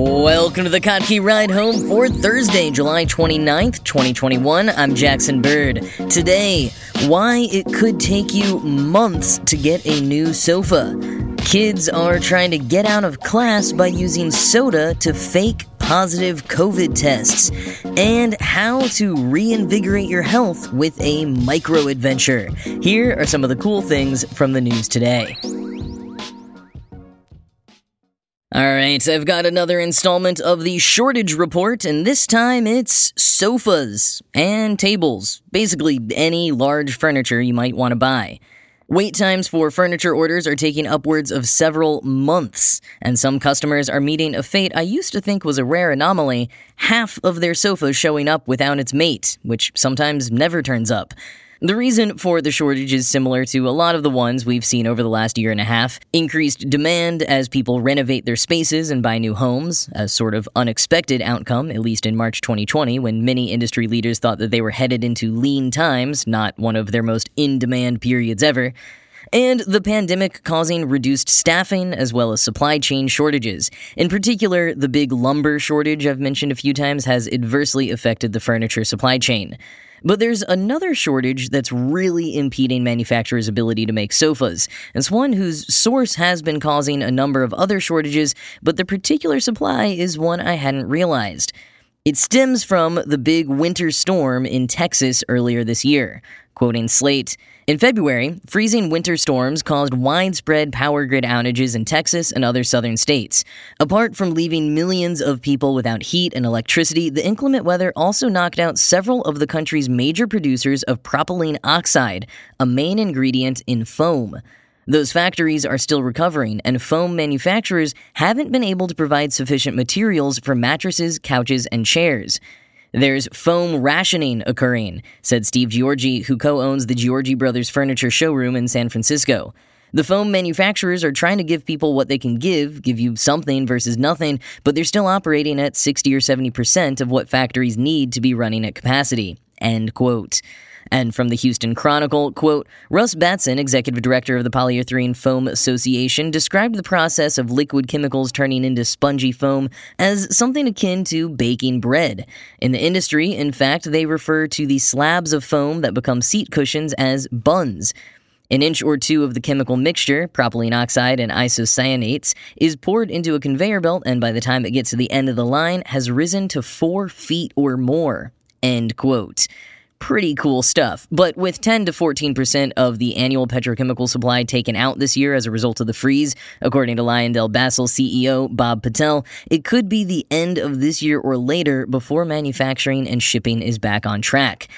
Welcome to the Kottke Ride Home for Thursday, July 29th, 2021. I'm Jackson Bird. Today, why it could take you months to get a new sofa. Kids are trying to get out of class by using soda to fake positive COVID tests, and how to reinvigorate your health with a micro adventure. Here are some of the cool things from the news today. Alright, I've got another installment of the shortage report, and this time it's sofas and tables. Basically, any large furniture you might want to buy. Wait times for furniture orders are taking upwards of several months, and some customers are meeting a fate I used to think was a rare anomaly half of their sofas showing up without its mate, which sometimes never turns up. The reason for the shortage is similar to a lot of the ones we've seen over the last year and a half. Increased demand as people renovate their spaces and buy new homes, a sort of unexpected outcome, at least in March 2020, when many industry leaders thought that they were headed into lean times, not one of their most in demand periods ever and the pandemic causing reduced staffing as well as supply chain shortages. In particular, the big lumber shortage I've mentioned a few times has adversely affected the furniture supply chain. But there's another shortage that's really impeding manufacturers' ability to make sofas. It's one whose source has been causing a number of other shortages, but the particular supply is one I hadn't realized. It stems from the big winter storm in Texas earlier this year. Quoting Slate, in February, freezing winter storms caused widespread power grid outages in Texas and other southern states. Apart from leaving millions of people without heat and electricity, the inclement weather also knocked out several of the country's major producers of propylene oxide, a main ingredient in foam. Those factories are still recovering, and foam manufacturers haven't been able to provide sufficient materials for mattresses, couches, and chairs. There's foam rationing occurring, said Steve Georgi, who co owns the Georgi Brothers Furniture Showroom in San Francisco. The foam manufacturers are trying to give people what they can give, give you something versus nothing, but they're still operating at 60 or 70% of what factories need to be running at capacity. End quote. And from the Houston Chronicle, quote, Russ Batson, executive director of the Polyurethane Foam Association, described the process of liquid chemicals turning into spongy foam as something akin to baking bread. In the industry, in fact, they refer to the slabs of foam that become seat cushions as buns. An inch or two of the chemical mixture, propylene oxide and isocyanates, is poured into a conveyor belt and by the time it gets to the end of the line has risen to four feet or more. End quote pretty cool stuff. But with 10 to 14% of the annual petrochemical supply taken out this year as a result of the freeze, according to LyondellBasell CEO Bob Patel, it could be the end of this year or later before manufacturing and shipping is back on track.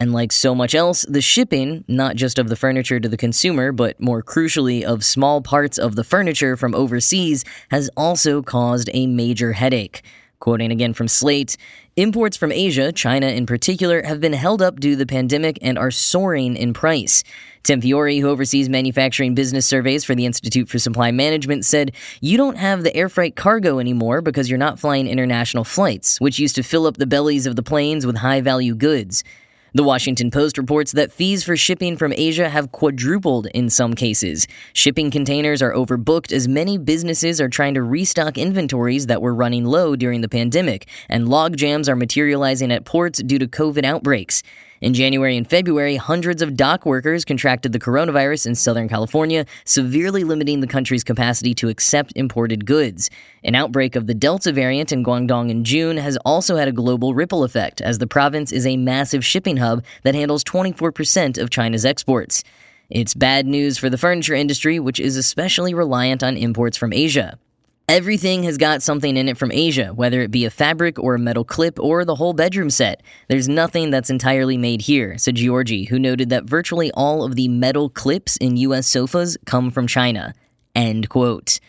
And like so much else, the shipping, not just of the furniture to the consumer, but more crucially of small parts of the furniture from overseas, has also caused a major headache. Quoting again from Slate, imports from Asia, China in particular, have been held up due to the pandemic and are soaring in price. Tim Fiore, who oversees manufacturing business surveys for the Institute for Supply Management, said, You don't have the air freight cargo anymore because you're not flying international flights, which used to fill up the bellies of the planes with high value goods. The Washington Post reports that fees for shipping from Asia have quadrupled in some cases. Shipping containers are overbooked as many businesses are trying to restock inventories that were running low during the pandemic, and log jams are materializing at ports due to COVID outbreaks. In January and February, hundreds of dock workers contracted the coronavirus in Southern California, severely limiting the country's capacity to accept imported goods. An outbreak of the Delta variant in Guangdong in June has also had a global ripple effect, as the province is a massive shipping hub that handles 24% of China's exports. It's bad news for the furniture industry, which is especially reliant on imports from Asia. Everything has got something in it from Asia, whether it be a fabric or a metal clip or the whole bedroom set. There's nothing that's entirely made here, said Georgi, who noted that virtually all of the metal clips in US sofas come from China. End quote.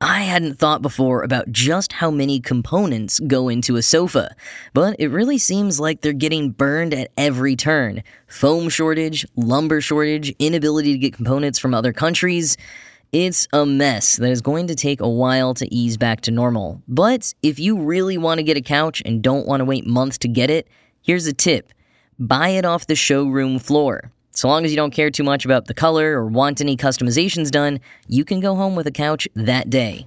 I hadn't thought before about just how many components go into a sofa, but it really seems like they're getting burned at every turn. Foam shortage, lumber shortage, inability to get components from other countries. It's a mess that is going to take a while to ease back to normal. But if you really want to get a couch and don't want to wait months to get it, here's a tip buy it off the showroom floor. So long as you don't care too much about the color or want any customizations done, you can go home with a couch that day.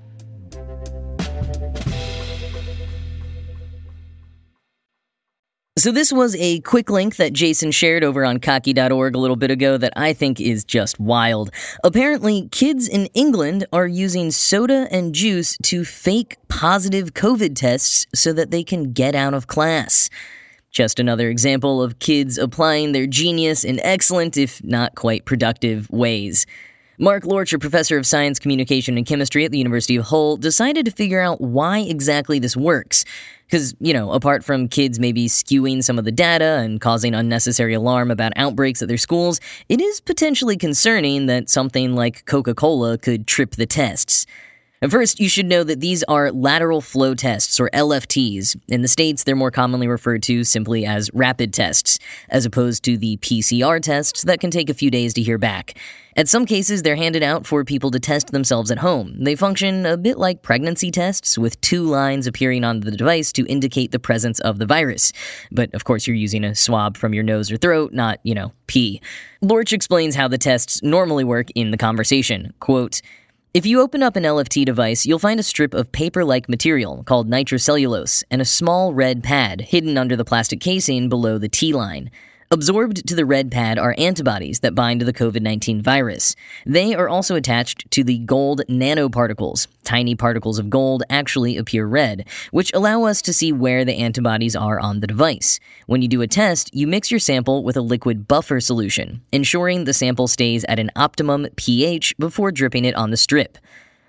So, this was a quick link that Jason shared over on Kottke.org a little bit ago that I think is just wild. Apparently, kids in England are using soda and juice to fake positive COVID tests so that they can get out of class. Just another example of kids applying their genius in excellent, if not quite productive, ways. Mark Lorch, a professor of science, communication, and chemistry at the University of Hull, decided to figure out why exactly this works. Because, you know, apart from kids maybe skewing some of the data and causing unnecessary alarm about outbreaks at their schools, it is potentially concerning that something like Coca Cola could trip the tests. First, you should know that these are lateral flow tests, or LFTs. In the States, they're more commonly referred to simply as rapid tests, as opposed to the PCR tests that can take a few days to hear back. At some cases, they're handed out for people to test themselves at home. They function a bit like pregnancy tests, with two lines appearing on the device to indicate the presence of the virus. But of course, you're using a swab from your nose or throat, not, you know, pee. Lorch explains how the tests normally work in the conversation. Quote, if you open up an LFT device, you'll find a strip of paper like material called nitrocellulose and a small red pad hidden under the plastic casing below the T line. Absorbed to the red pad are antibodies that bind to the COVID 19 virus. They are also attached to the gold nanoparticles. Tiny particles of gold actually appear red, which allow us to see where the antibodies are on the device. When you do a test, you mix your sample with a liquid buffer solution, ensuring the sample stays at an optimum pH before dripping it on the strip.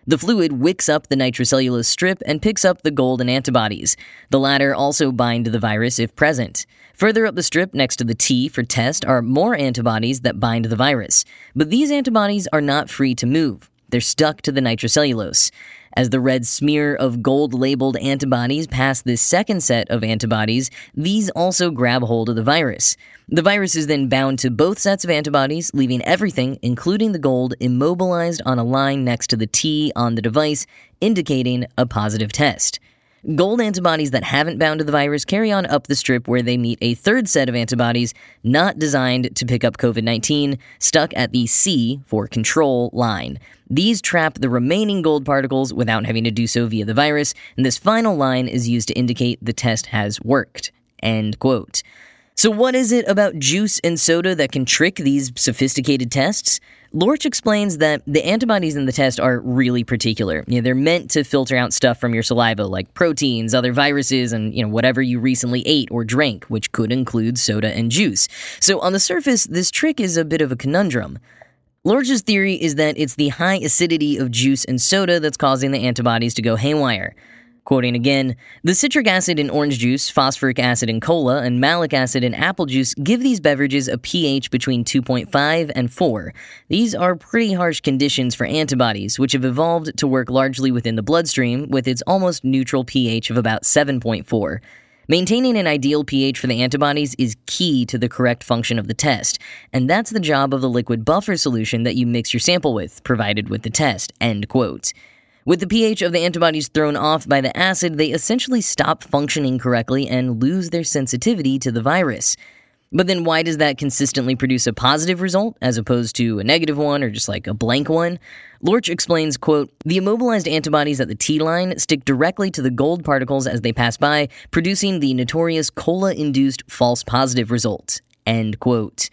The fluid wicks up the nitrocellulose strip and picks up the golden antibodies. The latter also bind the virus if present. Further up the strip next to the T for test are more antibodies that bind the virus. But these antibodies are not free to move. They're stuck to the nitrocellulose. As the red smear of gold labeled antibodies pass this second set of antibodies, these also grab hold of the virus. The virus is then bound to both sets of antibodies, leaving everything, including the gold, immobilized on a line next to the T on the device, indicating a positive test. Gold antibodies that haven't bound to the virus carry on up the strip where they meet a third set of antibodies not designed to pick up COVID 19, stuck at the C for control line. These trap the remaining gold particles without having to do so via the virus, and this final line is used to indicate the test has worked. End quote. So, what is it about juice and soda that can trick these sophisticated tests? Lorch explains that the antibodies in the test are really particular. You know, they're meant to filter out stuff from your saliva, like proteins, other viruses, and you know whatever you recently ate or drank, which could include soda and juice. So on the surface, this trick is a bit of a conundrum. Lorch's theory is that it's the high acidity of juice and soda that's causing the antibodies to go haywire. Quoting again, the citric acid in orange juice, phosphoric acid in cola, and malic acid in apple juice give these beverages a pH between 2.5 and 4. These are pretty harsh conditions for antibodies, which have evolved to work largely within the bloodstream with its almost neutral pH of about 7.4. Maintaining an ideal pH for the antibodies is key to the correct function of the test, and that's the job of the liquid buffer solution that you mix your sample with, provided with the test. End quote. With the pH of the antibodies thrown off by the acid, they essentially stop functioning correctly and lose their sensitivity to the virus. But then why does that consistently produce a positive result as opposed to a negative one or just like a blank one? Lorch explains, quote, the immobilized antibodies at the T line stick directly to the gold particles as they pass by, producing the notorious cola-induced false positive result, end quote.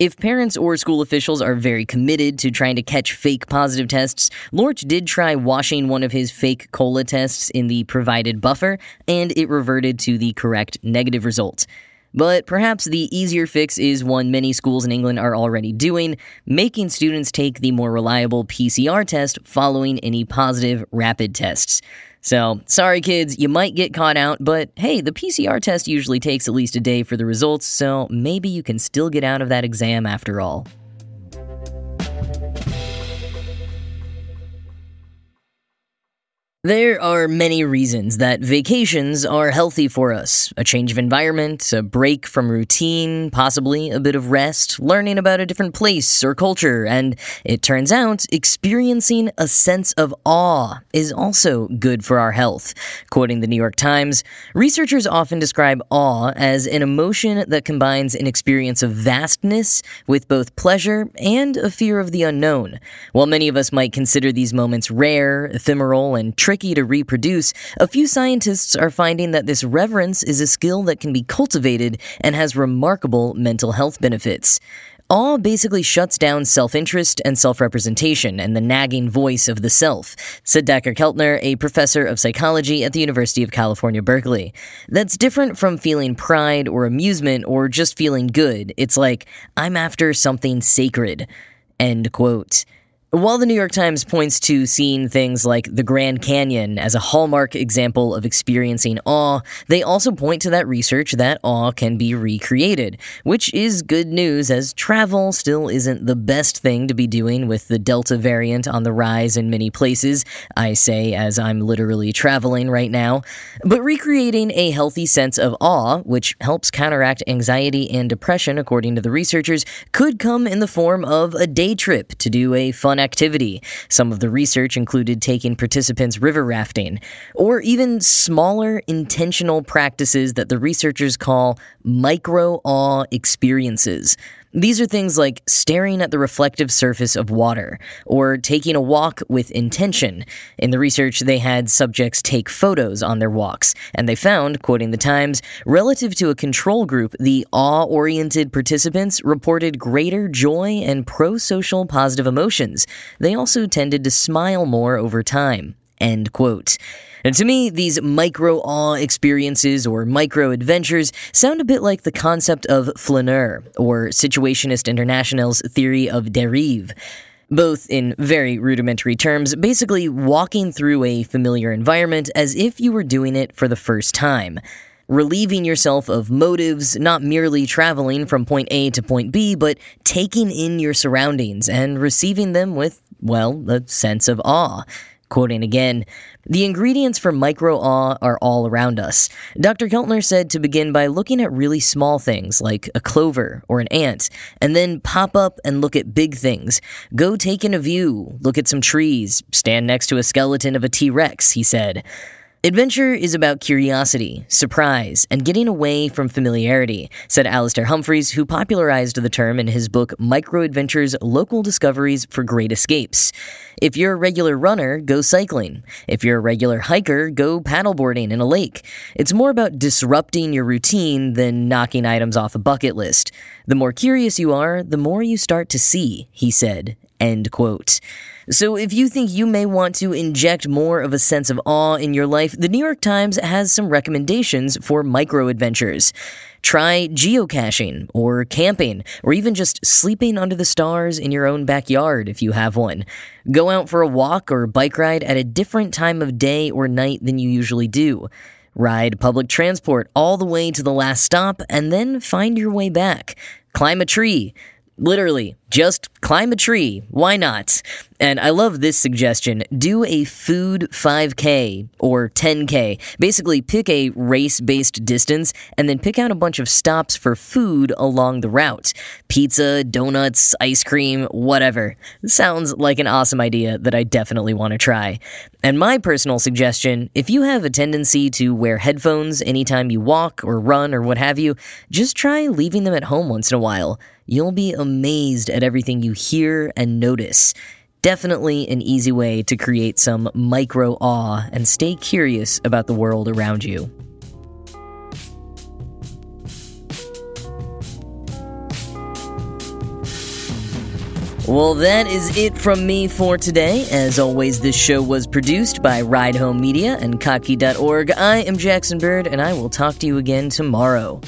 If parents or school officials are very committed to trying to catch fake positive tests, Lorch did try washing one of his fake cola tests in the provided buffer, and it reverted to the correct negative result. But perhaps the easier fix is one many schools in England are already doing making students take the more reliable PCR test following any positive rapid tests. So, sorry kids, you might get caught out, but hey, the PCR test usually takes at least a day for the results, so maybe you can still get out of that exam after all. There are many reasons that vacations are healthy for us. A change of environment, a break from routine, possibly a bit of rest, learning about a different place or culture, and it turns out experiencing a sense of awe is also good for our health. Quoting the New York Times, researchers often describe awe as an emotion that combines an experience of vastness with both pleasure and a fear of the unknown. While many of us might consider these moments rare, ephemeral, and tricky to reproduce, a few scientists are finding that this reverence is a skill that can be cultivated and has remarkable mental health benefits. Awe basically shuts down self interest and self representation and the nagging voice of the self, said Dacher Keltner, a professor of psychology at the University of California, Berkeley. That's different from feeling pride or amusement or just feeling good. It's like, I'm after something sacred. End quote. While the New York Times points to seeing things like the Grand Canyon as a hallmark example of experiencing awe, they also point to that research that awe can be recreated, which is good news as travel still isn't the best thing to be doing with the Delta variant on the rise in many places. I say as I'm literally traveling right now. But recreating a healthy sense of awe, which helps counteract anxiety and depression, according to the researchers, could come in the form of a day trip to do a fun activity. Some of the research included taking participants river rafting, or even smaller intentional practices that the researchers call micro awe experiences. These are things like staring at the reflective surface of water or taking a walk with intention. In the research, they had subjects take photos on their walks, and they found, quoting the Times, relative to a control group, the awe oriented participants reported greater joy and pro social positive emotions. They also tended to smile more over time. End quote. And to me, these micro awe experiences or micro adventures sound a bit like the concept of flaneur, or Situationist International's theory of dérive both in very rudimentary terms, basically walking through a familiar environment as if you were doing it for the first time. Relieving yourself of motives, not merely traveling from point A to point B, but taking in your surroundings and receiving them with, well, a sense of awe. Quoting again, the ingredients for micro awe are all around us. Dr. Keltner said to begin by looking at really small things like a clover or an ant, and then pop up and look at big things. Go take in a view, look at some trees, stand next to a skeleton of a T Rex, he said. Adventure is about curiosity, surprise, and getting away from familiarity, said Alastair Humphreys, who popularized the term in his book Micro Adventures Local Discoveries for Great Escapes. If you're a regular runner, go cycling. If you're a regular hiker, go paddleboarding in a lake. It's more about disrupting your routine than knocking items off a bucket list. The more curious you are, the more you start to see, he said. End quote. So, if you think you may want to inject more of a sense of awe in your life, the New York Times has some recommendations for micro adventures. Try geocaching, or camping, or even just sleeping under the stars in your own backyard if you have one. Go out for a walk or bike ride at a different time of day or night than you usually do. Ride public transport all the way to the last stop and then find your way back. Climb a tree. Literally, just climb a tree. Why not? And I love this suggestion. Do a food 5K or 10K. Basically, pick a race based distance and then pick out a bunch of stops for food along the route pizza, donuts, ice cream, whatever. Sounds like an awesome idea that I definitely want to try. And my personal suggestion if you have a tendency to wear headphones anytime you walk or run or what have you, just try leaving them at home once in a while. You'll be amazed at everything you hear and notice. Definitely an easy way to create some micro awe and stay curious about the world around you. Well, that is it from me for today. As always, this show was produced by Ride Home Media and Kottke.org. I am Jackson Bird, and I will talk to you again tomorrow.